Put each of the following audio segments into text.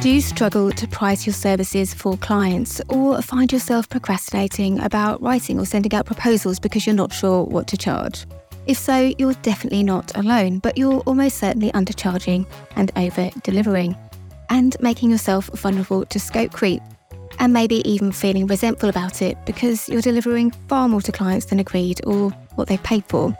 Do you struggle to price your services for clients or find yourself procrastinating about writing or sending out proposals because you're not sure what to charge? If so, you're definitely not alone, but you're almost certainly undercharging and over delivering and making yourself vulnerable to scope creep and maybe even feeling resentful about it because you're delivering far more to clients than agreed or what they've paid for.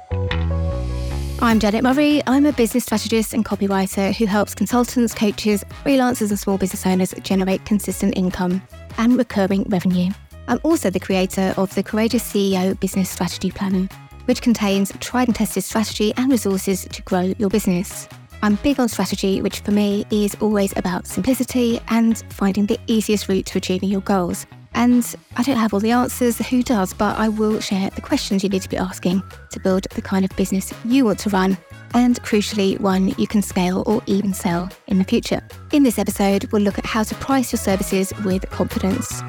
I'm Janet Murray. I'm a business strategist and copywriter who helps consultants, coaches, freelancers, and small business owners generate consistent income and recurring revenue. I'm also the creator of the Courageous CEO Business Strategy Planner, which contains tried and tested strategy and resources to grow your business. I'm big on strategy, which for me is always about simplicity and finding the easiest route to achieving your goals. And I don't have all the answers, who does, but I will share the questions you need to be asking to build the kind of business you want to run, and crucially, one you can scale or even sell in the future. In this episode, we'll look at how to price your services with confidence.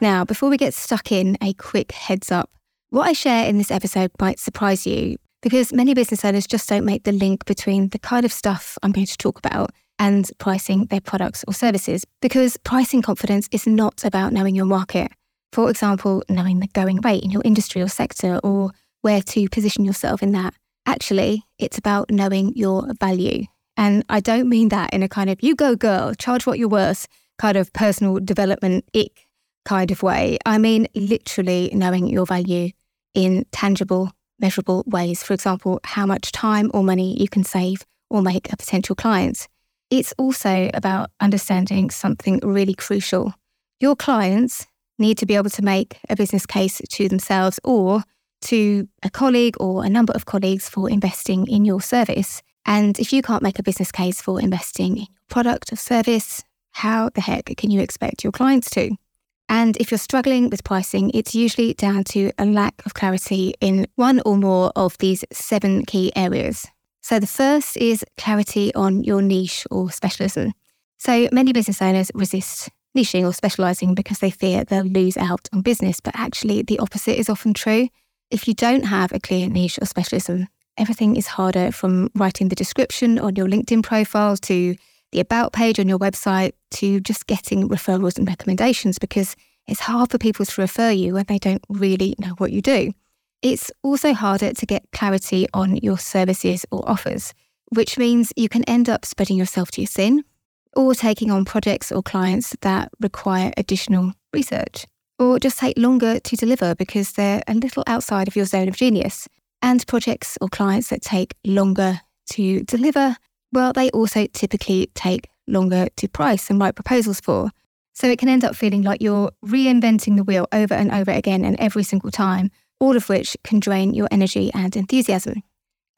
Now, before we get stuck in, a quick heads up. What I share in this episode might surprise you because many business owners just don't make the link between the kind of stuff I'm going to talk about and pricing their products or services because pricing confidence is not about knowing your market. For example, knowing the going rate in your industry or sector or where to position yourself in that. Actually, it's about knowing your value. And I don't mean that in a kind of you go girl, charge what you're worth kind of personal development ick kind of way. I mean literally knowing your value in tangible, measurable ways. For example, how much time or money you can save or make a potential client. It's also about understanding something really crucial. Your clients need to be able to make a business case to themselves or to a colleague or a number of colleagues for investing in your service. And if you can't make a business case for investing in your product or service, how the heck can you expect your clients to? And if you're struggling with pricing, it's usually down to a lack of clarity in one or more of these seven key areas. So the first is clarity on your niche or specialism. So many business owners resist niching or specializing because they fear they'll lose out on business, but actually the opposite is often true. If you don't have a clear niche or specialism, everything is harder from writing the description on your LinkedIn profile to the about page on your website to just getting referrals and recommendations because it's hard for people to refer you when they don't really know what you do. It's also harder to get clarity on your services or offers, which means you can end up spreading yourself too thin or taking on projects or clients that require additional research or just take longer to deliver because they're a little outside of your zone of genius. And projects or clients that take longer to deliver, well, they also typically take longer to price and write proposals for. So it can end up feeling like you're reinventing the wheel over and over again and every single time all of which can drain your energy and enthusiasm.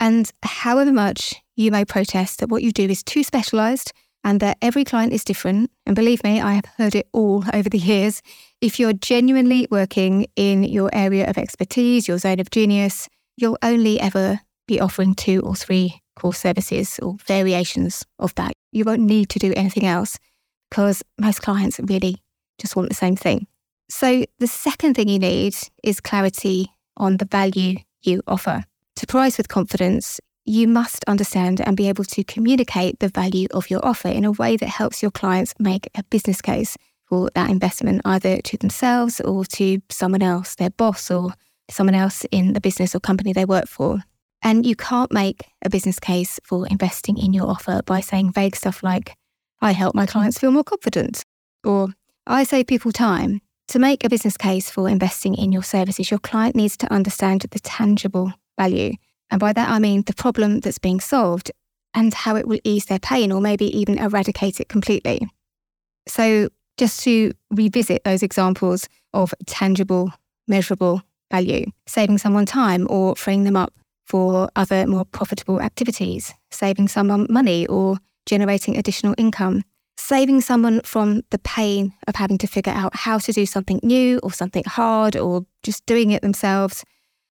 And however much you may protest that what you do is too specialised and that every client is different, and believe me, I have heard it all over the years, if you're genuinely working in your area of expertise, your zone of genius, you'll only ever be offering two or three core services or variations of that. You won't need to do anything else because most clients really just want the same thing. So, the second thing you need is clarity on the value you offer. To price with confidence, you must understand and be able to communicate the value of your offer in a way that helps your clients make a business case for that investment, either to themselves or to someone else, their boss or someone else in the business or company they work for. And you can't make a business case for investing in your offer by saying vague stuff like, I help my clients feel more confident, or I save people time, to make a business case for investing in your services, your client needs to understand the tangible value. And by that, I mean the problem that's being solved and how it will ease their pain or maybe even eradicate it completely. So, just to revisit those examples of tangible, measurable value, saving someone time or freeing them up for other more profitable activities, saving someone money or generating additional income, saving someone from the pain of having to figure out how to do something new or something hard or just doing it themselves,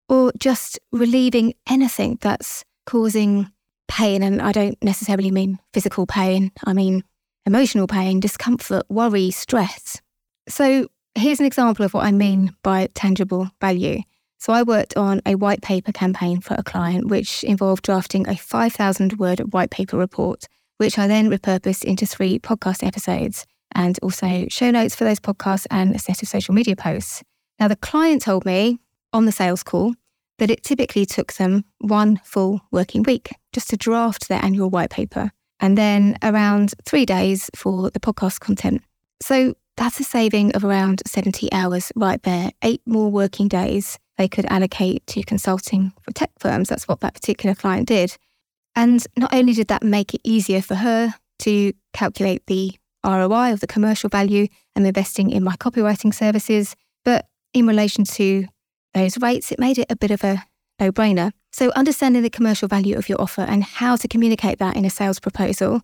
or just relieving anything that's causing pain. And I don't necessarily mean physical pain, I mean emotional pain, discomfort, worry, stress. So here's an example of what I mean by tangible value. So I worked on a white paper campaign for a client, which involved drafting a 5,000 word white paper report which I then repurposed into three podcast episodes and also show notes for those podcasts and a set of social media posts. Now, the client told me on the sales call that it typically took them one full working week just to draft their annual white paper and then around three days for the podcast content. So that's a saving of around 70 hours right there, eight more working days they could allocate to consulting for tech firms. That's what that particular client did. And not only did that make it easier for her to calculate the ROI of the commercial value and investing in my copywriting services, but in relation to those rates, it made it a bit of a no brainer. So, understanding the commercial value of your offer and how to communicate that in a sales proposal,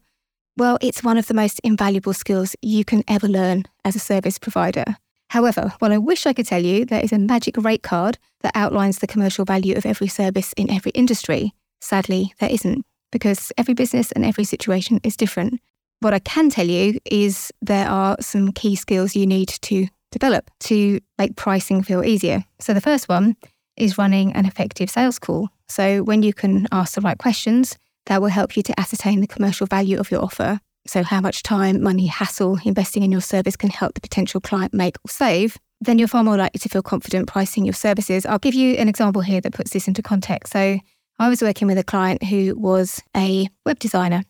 well, it's one of the most invaluable skills you can ever learn as a service provider. However, while I wish I could tell you there is a magic rate card that outlines the commercial value of every service in every industry, sadly, there isn't, because every business and every situation is different. What I can tell you is there are some key skills you need to develop to make pricing feel easier. So the first one is running an effective sales call. So when you can ask the right questions, that will help you to ascertain the commercial value of your offer. So how much time, money, hassle investing in your service can help the potential client make or save. Then you're far more likely to feel confident pricing your services. I'll give you an example here that puts this into context. So I was working with a client who was a web designer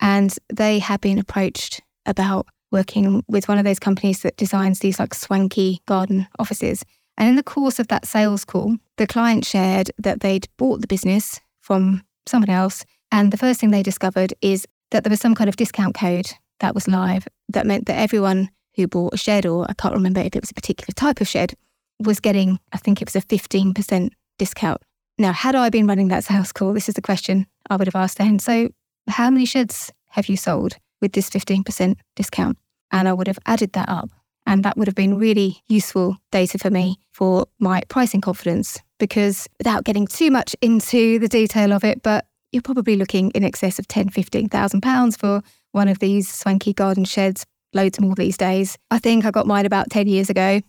and they had been approached about working with one of those companies that designs these like swanky garden offices. And in the course of that sales call, the client shared that they'd bought the business from someone else. And the first thing they discovered is that there was some kind of discount code that was live that meant that everyone who bought a shed, or I can't remember if it was a particular type of shed, was getting, I think it was a 15% discount. Now, had I been running that sales call, this is the question I would have asked then. So, how many sheds have you sold with this 15% discount? And I would have added that up. And that would have been really useful data for me for my pricing confidence because without getting too much into the detail of it, but you're probably looking in excess of 10, 15,000 pounds for one of these swanky garden sheds, loads more these days. I think I got mine about 10 years ago.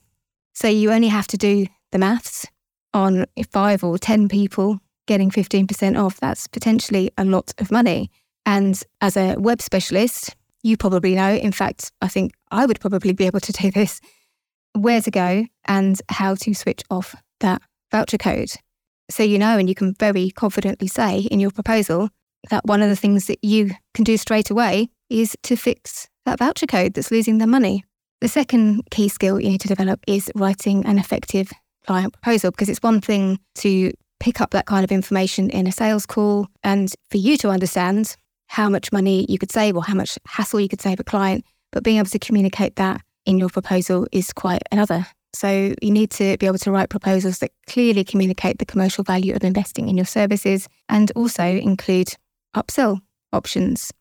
So you only have to do the maths on five or 10 people getting 15% off. That's potentially a lot of money. And as a web specialist, you probably know, in fact, I think I would probably be able to do this, where to go and how to switch off that voucher code. So you know, and you can very confidently say in your proposal that one of the things that you can do straight away is to fix that voucher code that's losing the money. The second key skill you need to develop is writing an effective client proposal because it's one thing to pick up that kind of information in a sales call and for you to understand how much money you could save or how much hassle you could save a client. But being able to communicate that in your proposal is quite another. So you need to be able to write proposals that clearly communicate the commercial value of investing in your services and also include upsell options.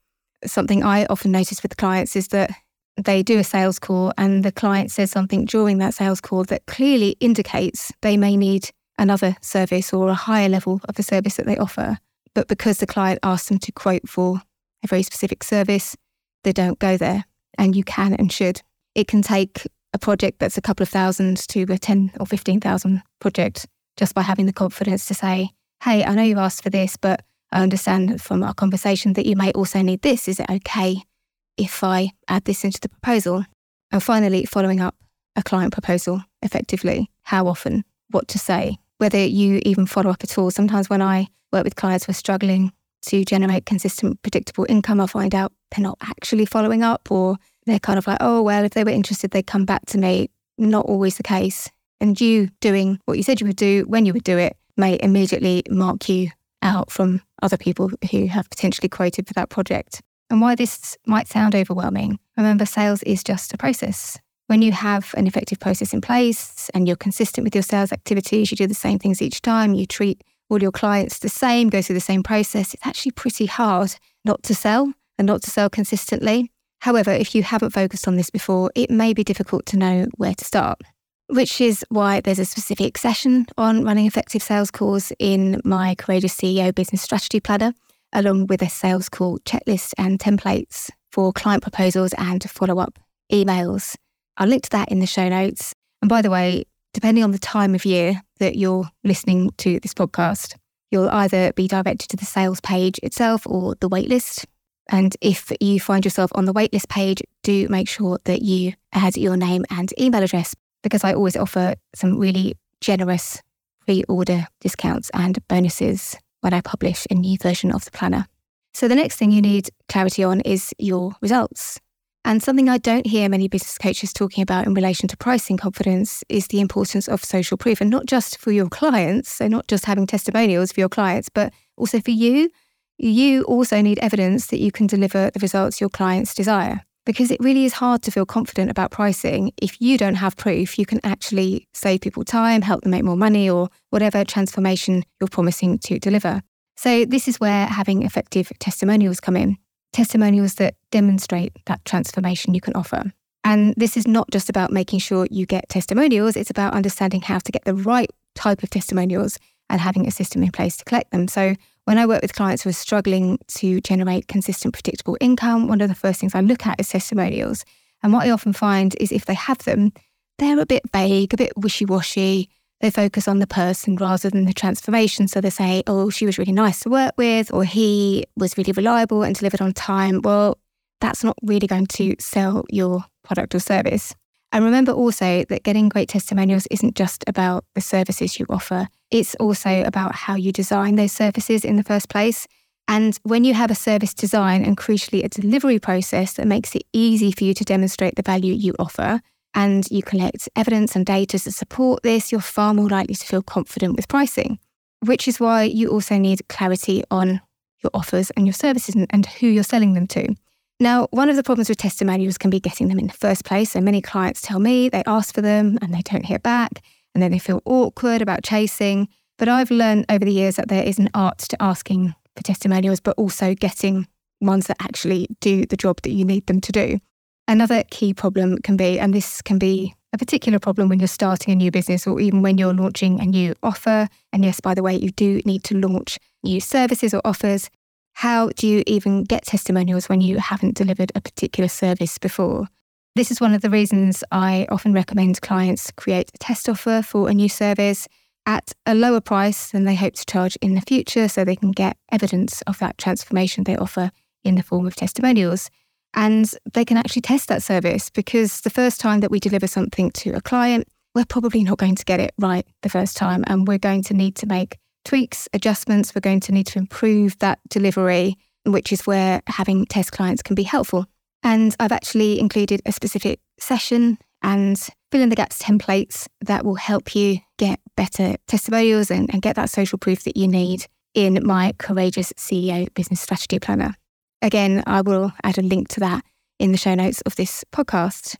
Something I often notice with clients is that they do a sales call and the client says something during that sales call that clearly indicates they may need another service or a higher level of the service that they offer. But because the client asks them to quote for a very specific service, they don't go there. And you can and should. It can take a project that's a couple of thousand to a 10 or 15,000 project just by having the confidence to say, hey, I know you've asked for this, but I understand from our conversation that you may also need this. Is it okay if I add this into the proposal? And finally, following up a client proposal effectively. How often? What to say? Whether you even follow up at all. Sometimes when I work with clients who are struggling to generate consistent, predictable income, I find out they're not actually following up or they're kind of like, oh, well, if they were interested, they'd come back to me. Not always the case. And you doing what you said you would do when you would do it may immediately mark you out from other people who have potentially quoted for that project. And why this might sound overwhelming, remember, sales is just a process. When you have an effective process in place and you're consistent with your sales activities, you do the same things each time, you treat all your clients the same, go through the same process, it's actually pretty hard not to sell and not to sell consistently. However, if you haven't focused on this before, it may be difficult to know where to start, which is why there's a specific session on running effective sales calls in my Courageous CEO Business Strategy Planner, along with a sales call checklist and templates for client proposals and follow up emails. I'll link to that in the show notes. And by the way, depending on the time of year that you're listening to this podcast, you'll either be directed to the sales page itself or the waitlist And if you find yourself on the waitlist page, do make sure that you add your name and email address because I always offer some really generous pre order discounts and bonuses when I publish a new version of the planner. So, the next thing you need clarity on is your results. And something I don't hear many business coaches talking about in relation to pricing confidence is the importance of social proof, and not just for your clients, so not just having testimonials for your clients, but also for you. You also need evidence that you can deliver the results your clients desire. Because it really is hard to feel confident about pricing if you don't have proof you can actually save people time, help them make more money, or whatever transformation you're promising to deliver. So, this is where having effective testimonials come in testimonials that demonstrate that transformation you can offer. And this is not just about making sure you get testimonials, it's about understanding how to get the right type of testimonials and having a system in place to collect them. So, when I work with clients who are struggling to generate consistent, predictable income, one of the first things I look at is testimonials. And what I often find is if they have them, they're a bit vague, a bit wishy washy. They focus on the person rather than the transformation. So they say, oh, she was really nice to work with, or he was really reliable and delivered on time. Well, that's not really going to sell your product or service. And remember also that getting great testimonials isn't just about the services you offer, it's also about how you design those services in the first place. And when you have a service design and crucially a delivery process that makes it easy for you to demonstrate the value you offer, and you collect evidence and data to support this, you're far more likely to feel confident with pricing, which is why you also need clarity on your offers and your services and, and who you're selling them to. Now, one of the problems with testimonials can be getting them in the first place. So many clients tell me they ask for them and they don't hear back, and then they feel awkward about chasing. But I've learned over the years that there is an art to asking for testimonials, but also getting ones that actually do the job that you need them to do. Another key problem can be, and this can be a particular problem when you're starting a new business or even when you're launching a new offer. And yes, by the way, you do need to launch new services or offers. How do you even get testimonials when you haven't delivered a particular service before? This is one of the reasons I often recommend clients create a test offer for a new service at a lower price than they hope to charge in the future so they can get evidence of that transformation they offer in the form of testimonials. And they can actually test that service because the first time that we deliver something to a client, we're probably not going to get it right the first time. And we're going to need to make tweaks, adjustments. We're going to need to improve that delivery, which is where having test clients can be helpful. And I've actually included a specific session and fill in the gaps templates that will help you get better testimonials and, and get that social proof that you need in my Courageous CEO Business Strategy Planner. Again, I will add a link to that in the show notes of this podcast.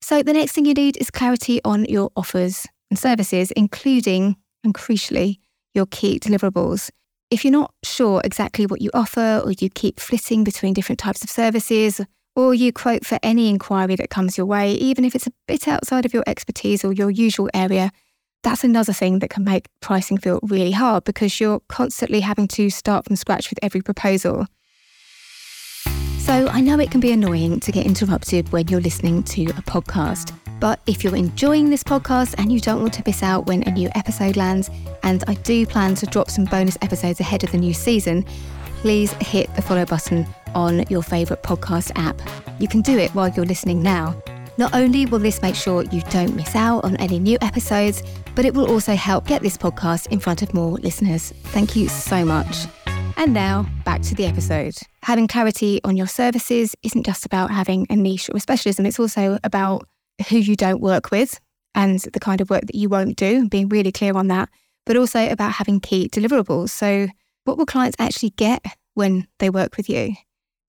So, the next thing you need is clarity on your offers and services, including and crucially, your key deliverables. If you're not sure exactly what you offer, or you keep flitting between different types of services, or you quote for any inquiry that comes your way, even if it's a bit outside of your expertise or your usual area, that's another thing that can make pricing feel really hard because you're constantly having to start from scratch with every proposal. So I know it can be annoying to get interrupted when you're listening to a podcast. But if you're enjoying this podcast and you don't want to miss out when a new episode lands, and I do plan to drop some bonus episodes ahead of the new season, please hit the follow button on your favourite podcast app. You can do it while you're listening now. Not only will this make sure you don't miss out on any new episodes, but it will also help get this podcast in front of more listeners. Thank you so much. And now, back to the episode. Having clarity on your services isn't just about having a niche or a specialism, it's also about who you don't work with and the kind of work that you won't do, being really clear on that, but also about having key deliverables. So, what will clients actually get when they work with you?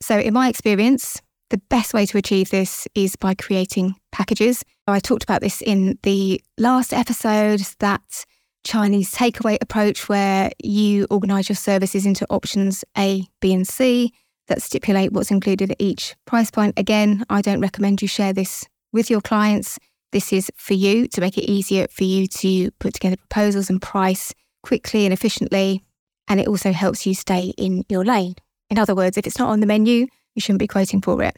So, in my experience, the best way to achieve this is by creating packages. I talked about this in the last episode that Chinese takeaway approach where you organize your services into options A, B, and C that stipulate what's included at each price point. Again, I don't recommend you share this with your clients. This is for you to make it easier for you to put together proposals and price quickly and efficiently. And it also helps you stay in your lane. In other words, if it's not on the menu, you shouldn't be quoting for it.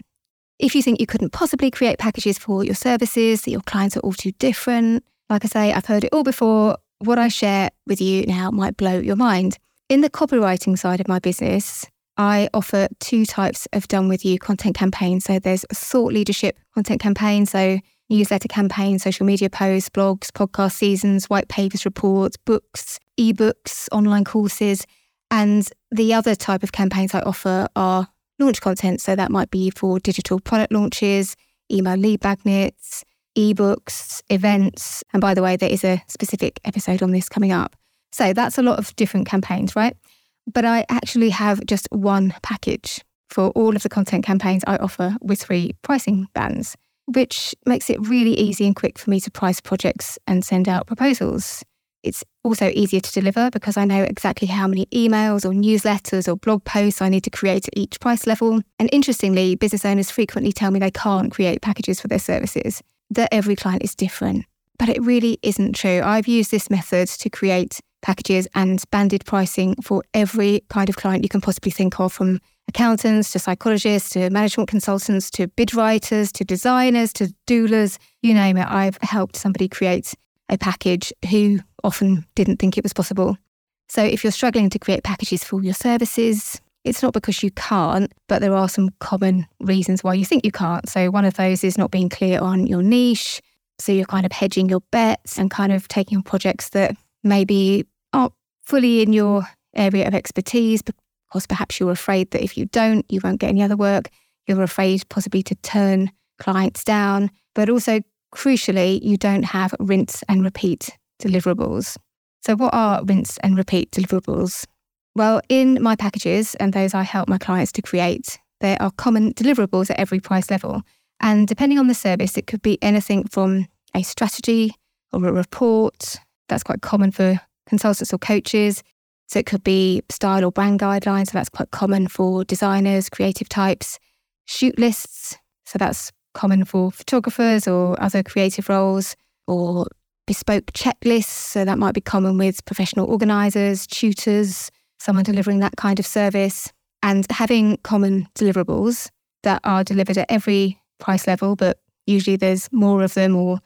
If you think you couldn't possibly create packages for your services, that your clients are all too different, like I say, I've heard it all before. What I share with you now might blow your mind. In the copywriting side of my business, I offer two types of done with you content campaigns. So there's thought leadership content campaigns, so newsletter campaigns, social media posts, blogs, podcast seasons, white papers, reports, books, ebooks, online courses. And the other type of campaigns I offer are launch content. So that might be for digital product launches, email lead magnets, ebooks, events. And by the way, there is a specific episode on this coming up. So that's a lot of different campaigns, right? But I actually have just one package for all of the content campaigns I offer with three pricing bands, which makes it really easy and quick for me to price projects and send out proposals. It's also easier to deliver because I know exactly how many emails or newsletters or blog posts I need to create at each price level. And interestingly, business owners frequently tell me they can't create packages for their services, that every client is different. But it really isn't true. I've used this method to create packages and banded pricing for every kind of client you can possibly think of from accountants to psychologists to management consultants to bid writers to designers to doulas, you name it. I've helped somebody create a package who often didn't think it was possible. So if you're struggling to create packages for your services, it's not because you can't, but there are some common reasons why you think you can't. So one of those is not being clear on your niche. So you're kind of hedging your bets and kind of taking projects that maybe aren't fully in your area of expertise because perhaps you're afraid that if you don't, you won't get any other work. You're afraid possibly to turn clients down, but also crucially, you don't have rinse and repeat deliverables. So, what are rinse and repeat deliverables? Well, in my packages and those I help my clients to create, there are common deliverables at every price level. And depending on the service, it could be anything from a strategy or a report. That's quite common for consultants or coaches. So it could be style or brand guidelines. So that's quite common for designers, creative types. Shoot lists. So that's common for photographers or other creative roles. Or bespoke checklists. So that might be common with professional organisers, tutors, someone delivering that kind of service. And having common deliverables that are delivered at every price level, but usually there's more of them or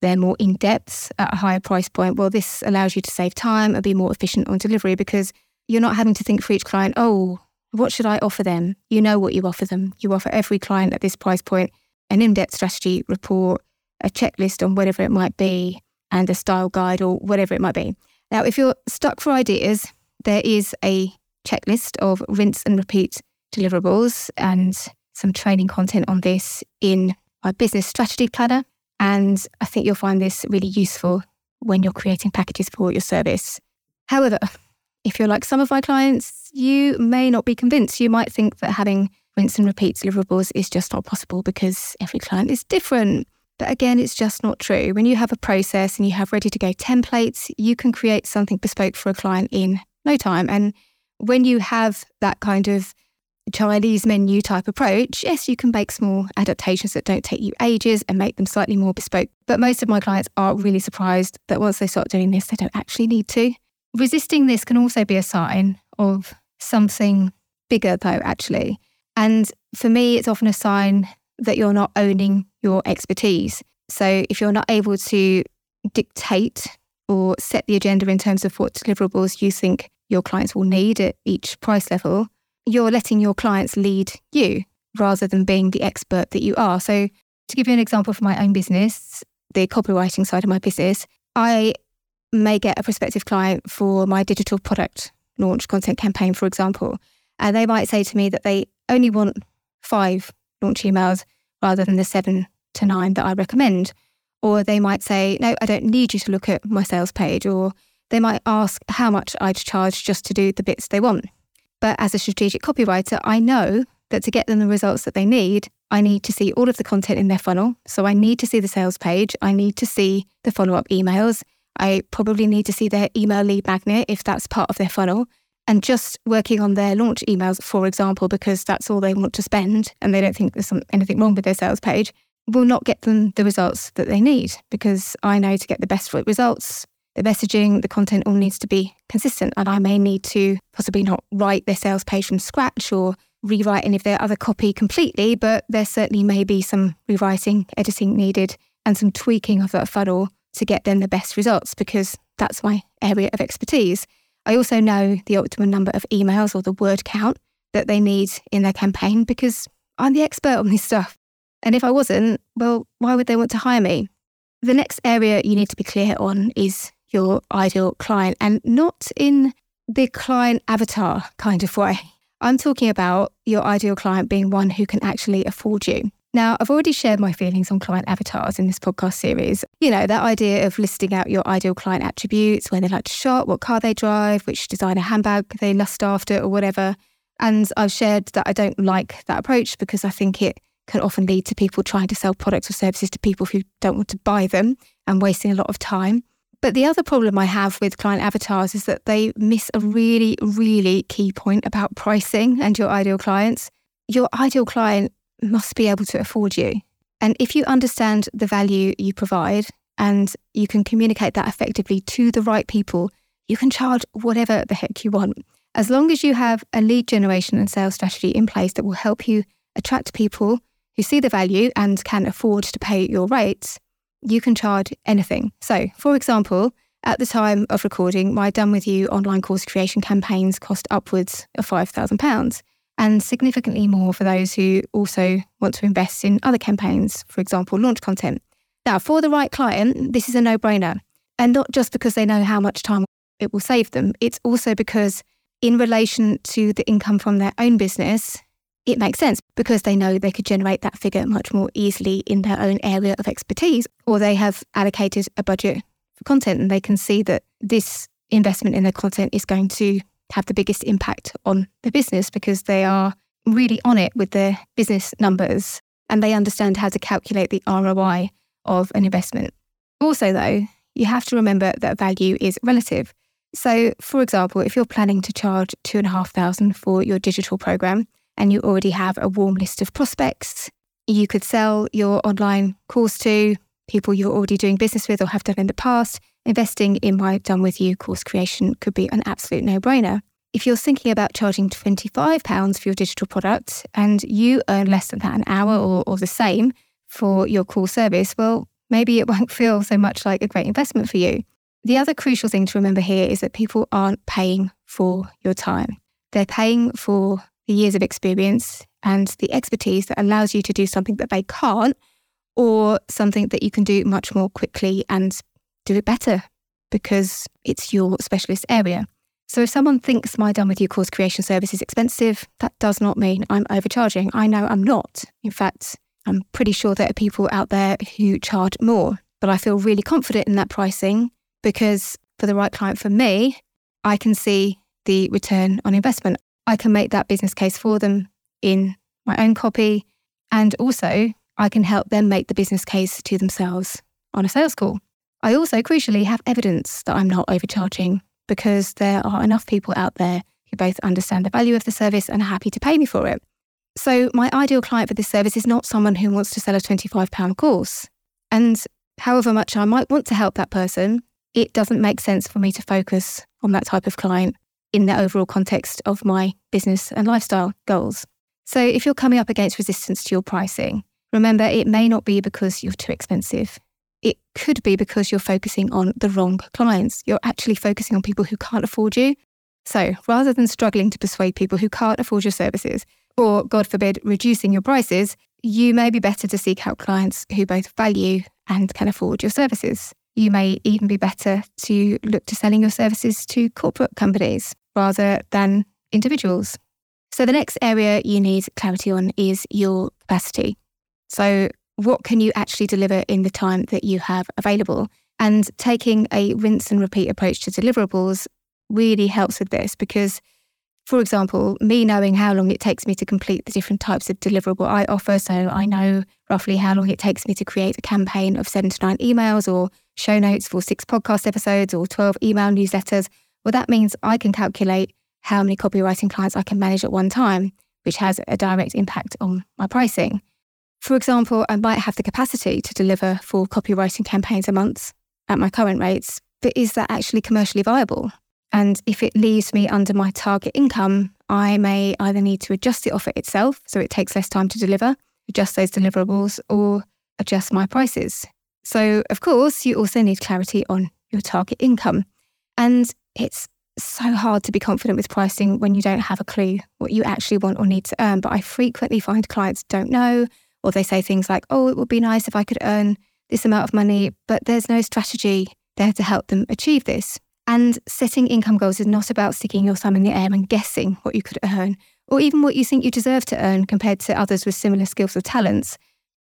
they're more in depth at a higher price point. Well, this allows you to save time and be more efficient on delivery because you're not having to think for each client, oh, what should I offer them? You know what you offer them. You offer every client at this price point an in depth strategy report, a checklist on whatever it might be, and a style guide or whatever it might be. Now, if you're stuck for ideas, there is a checklist of rinse and repeat deliverables and some training content on this in my business strategy planner. And I think you'll find this really useful when you're creating packages for your service. However, if you're like some of my clients, you may not be convinced. You might think that having rinse and repeat deliverables is just not possible because every client is different. But again, it's just not true. When you have a process and you have ready to go templates, you can create something bespoke for a client in no time. And when you have that kind of Chinese menu type approach, yes, you can make small adaptations that don't take you ages and make them slightly more bespoke. But most of my clients are really surprised that once they start doing this, they don't actually need to. Resisting this can also be a sign of something bigger, though, actually. And for me, it's often a sign that you're not owning your expertise. So if you're not able to dictate or set the agenda in terms of what deliverables you think your clients will need at each price level, you're letting your clients lead you rather than being the expert that you are. So, to give you an example for my own business, the copywriting side of my business, I may get a prospective client for my digital product launch content campaign, for example, and they might say to me that they only want five launch emails rather than the seven to nine that I recommend. Or they might say, no, I don't need you to look at my sales page. Or they might ask how much I'd charge just to do the bits they want. But as a strategic copywriter, I know that to get them the results that they need, I need to see all of the content in their funnel. So I need to see the sales page. I need to see the follow up emails. I probably need to see their email lead magnet if that's part of their funnel. And just working on their launch emails, for example, because that's all they want to spend and they don't think there's anything wrong with their sales page, will not get them the results that they need. Because I know to get the best results, the messaging, the content all needs to be consistent. And I may need to possibly not write their sales page from scratch or rewrite any of their other copy completely, but there certainly may be some rewriting, editing needed, and some tweaking of that funnel to get them the best results because that's my area of expertise. I also know the optimum number of emails or the word count that they need in their campaign because I'm the expert on this stuff. And if I wasn't, well, why would they want to hire me? The next area you need to be clear on is your ideal client and not in the client avatar kind of way. I'm talking about your ideal client being one who can actually afford you. Now, I've already shared my feelings on client avatars in this podcast series. You know, that idea of listing out your ideal client attributes, when they like to shop, what car they drive, which designer handbag they lust after, or whatever. And I've shared that I don't like that approach because I think it can often lead to people trying to sell products or services to people who don't want to buy them and wasting a lot of time. But the other problem I have with client avatars is that they miss a really, really key point about pricing and your ideal clients. Your ideal client must be able to afford you. And if you understand the value you provide and you can communicate that effectively to the right people, you can charge whatever the heck you want. As long as you have a lead generation and sales strategy in place that will help you attract people who see the value and can afford to pay your rates, you can charge anything. So, for example, at the time of recording, my Done With You online course creation campaigns cost upwards of £5,000 and significantly more for those who also want to invest in other campaigns, for example, launch content. Now, for the right client, this is a no brainer. And not just because they know how much time it will save them, it's also because, in relation to the income from their own business, it makes sense because they know they could generate that figure much more easily in their own area of expertise, or they have allocated a budget for content and they can see that this investment in their content is going to have the biggest impact on the business because they are really on it with their business numbers and they understand how to calculate the ROI of an investment. Also, though, you have to remember that value is relative. So, for example, if you're planning to charge two and a half thousand for your digital program and you already have a warm list of prospects, you could sell your online course to people you're already doing business with or have done in the past investing in my Done With You course creation could be an absolute no brainer. If you're thinking about charging £25 for your digital product and you earn less than that an hour or, or the same for your core service, well, maybe it won't feel so much like a great investment for you. The other crucial thing to remember here is that people aren't paying for your time. They're paying for the years of experience and the expertise that allows you to do something that they can't or something that you can do much more quickly and do it better because it's your specialist area. So if someone thinks my Done With You course creation service is expensive, that does not mean I'm overcharging. I know I'm not. In fact, I'm pretty sure there are people out there who charge more, but I feel really confident in that pricing because for the right client for me, I can see the return on investment. I can make that business case for them in my own copy. And also, I can help them make the business case to themselves on a sales call. I also crucially have evidence that I'm not overcharging because there are enough people out there who both understand the value of the service and are happy to pay me for it. So, my ideal client for this service is not someone who wants to sell a £25 course. And however much I might want to help that person, it doesn't make sense for me to focus on that type of client in the overall context of my business and lifestyle goals. So, if you're coming up against resistance to your pricing, remember it may not be because you're too expensive it could be because you're focusing on the wrong clients. You're actually focusing on people who can't afford you. So rather than struggling to persuade people who can't afford your services, or God forbid, reducing your prices, you may be better to seek out clients who both value and can afford your services. You may even be better to look to selling your services to corporate companies rather than individuals. So, the next area you need clarity on is your capacity. So, what can you actually deliver in the time that you have available? And taking a rinse and repeat approach to deliverables really helps with this because, for example, me knowing how long it takes me to complete the different types of deliverable I offer, so I know roughly how long it takes me to create a campaign of seven to nine emails or show notes for six podcast episodes or 12 email newsletters, well, that means I can calculate how many copywriting clients I can manage at one time, which has a direct impact on my pricing. For example, I might have the capacity to deliver four copywriting campaigns a month at my current rates, but is that actually commercially viable? And if it leaves me under my target income, I may either need to adjust the offer itself so it takes less time to deliver, adjust those deliverables, or adjust my prices. So, of course, you also need clarity on your target income. And it's so hard to be confident with pricing when you don't have a clue what you actually want or need to earn. But I frequently find clients don't know, or they say things like, oh, it would be nice if I could earn this amount of money, but there's no strategy there to help them achieve this. And setting income goals is not about sticking your thumb in the air and guessing what you could earn, or even what you think you deserve to earn compared to others with similar skills or talents.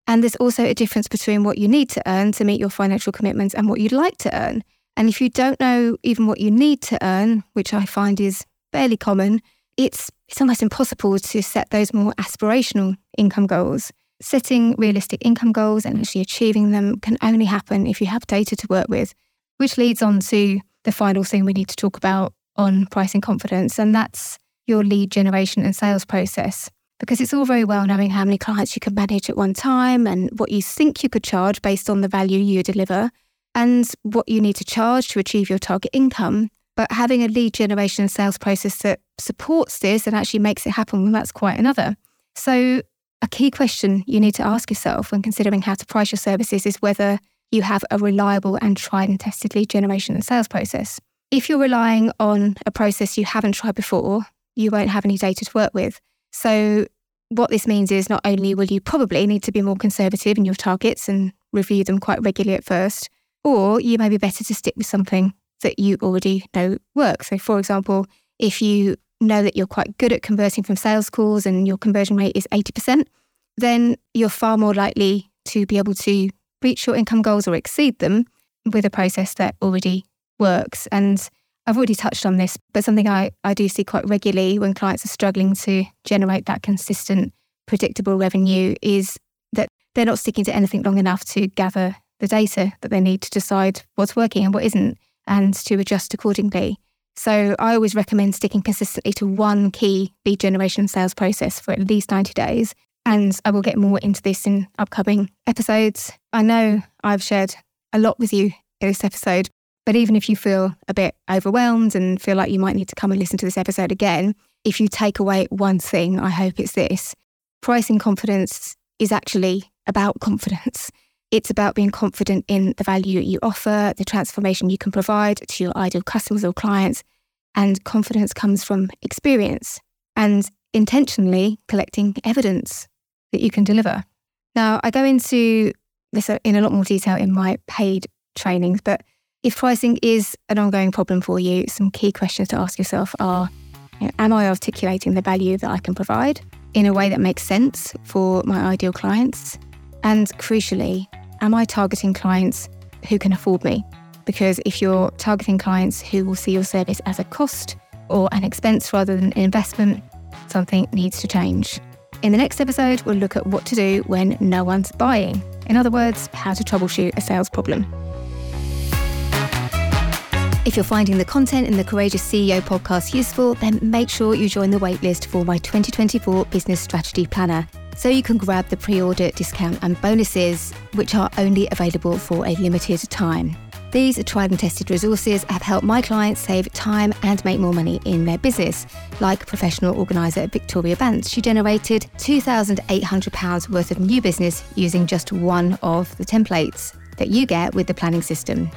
And there's also a difference between what you need to earn to meet your financial commitments and what you'd like to earn. And if you don't know even what you need to earn, which I find is fairly common, it's, it's almost impossible to set those more aspirational income goals. Setting realistic income goals and actually achieving them can only happen if you have data to work with, which leads on to the final thing we need to talk about on pricing confidence, and that's your lead generation and sales process. Because it's all very well knowing how many clients you can manage at one time and what you think you could charge based on the value you deliver and what you need to charge to achieve your target income. But having a lead generation and sales process that supports this and actually makes it happen, well, that's quite another. So, a key question you need to ask yourself when considering how to price your services is whether you have a reliable and tried and tested lead generation and sales process. If you're relying on a process you haven't tried before, you won't have any data to work with. So, what this means is not only will you probably need to be more conservative in your targets and review them quite regularly at first, or you may be better to stick with something that you already know works. So, for example, if you know that you're quite good at converting from sales calls and your conversion rate is 80%, then you're far more likely to be able to reach your income goals or exceed them with a process that already works. And I've already touched on this, but something I, I do see quite regularly when clients are struggling to generate that consistent, predictable revenue is that they're not sticking to anything long enough to gather the data that they need to decide what's working and what isn't and to adjust accordingly. So I always recommend sticking consistently to one key lead generation sales process for at least 90 days. And I will get more into this in upcoming episodes. I know I've shared a lot with you in this episode, but even if you feel a bit overwhelmed and feel like you might need to come and listen to this episode again, if you take away one thing, I hope it's this pricing confidence is actually about confidence. It's about being confident in the value you offer, the transformation you can provide to your ideal customers or clients. And confidence comes from experience and intentionally collecting evidence that you can deliver. Now, I go into this in a lot more detail in my paid trainings, but if pricing is an ongoing problem for you, some key questions to ask yourself are you know, Am I articulating the value that I can provide in a way that makes sense for my ideal clients? And crucially, am I targeting clients who can afford me? Because if you're targeting clients who will see your service as a cost or an expense rather than an investment, something needs to change. In the next episode, we'll look at what to do when no one's buying. In other words, how to troubleshoot a sales problem. If you're finding the content in the Courageous CEO podcast useful, then make sure you join the waitlist for my 2024 Business Strategy Planner so you can grab the pre order discount and bonuses, which are only available for a limited time. These tried and tested resources have helped my clients save time and make more money in their business. Like professional organiser Victoria Bantz, she generated £2,800 worth of new business using just one of the templates that you get with the planning system.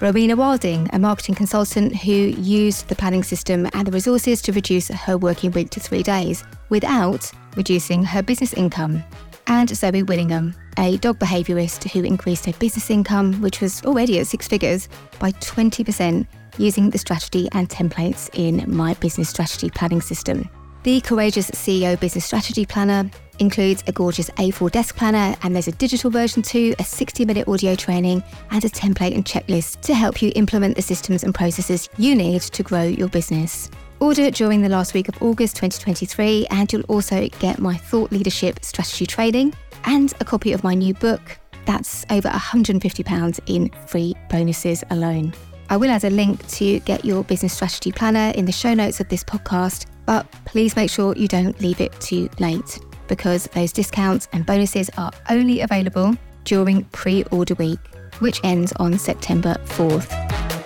Rowena Wilding, a marketing consultant who used the planning system and the resources to reduce her working week to three days without reducing her business income. And Zoe Willingham, a dog behaviourist who increased her business income, which was already at six figures, by 20% using the strategy and templates in my business strategy planning system. The Courageous CEO Business Strategy Planner includes a gorgeous A4 desk planner, and there's a digital version too, a 60 minute audio training, and a template and checklist to help you implement the systems and processes you need to grow your business. Order during the last week of August 2023, and you'll also get my thought leadership strategy training and a copy of my new book. That's over £150 in free bonuses alone. I will add a link to get your business strategy planner in the show notes of this podcast, but please make sure you don't leave it too late because those discounts and bonuses are only available during pre order week, which ends on September 4th.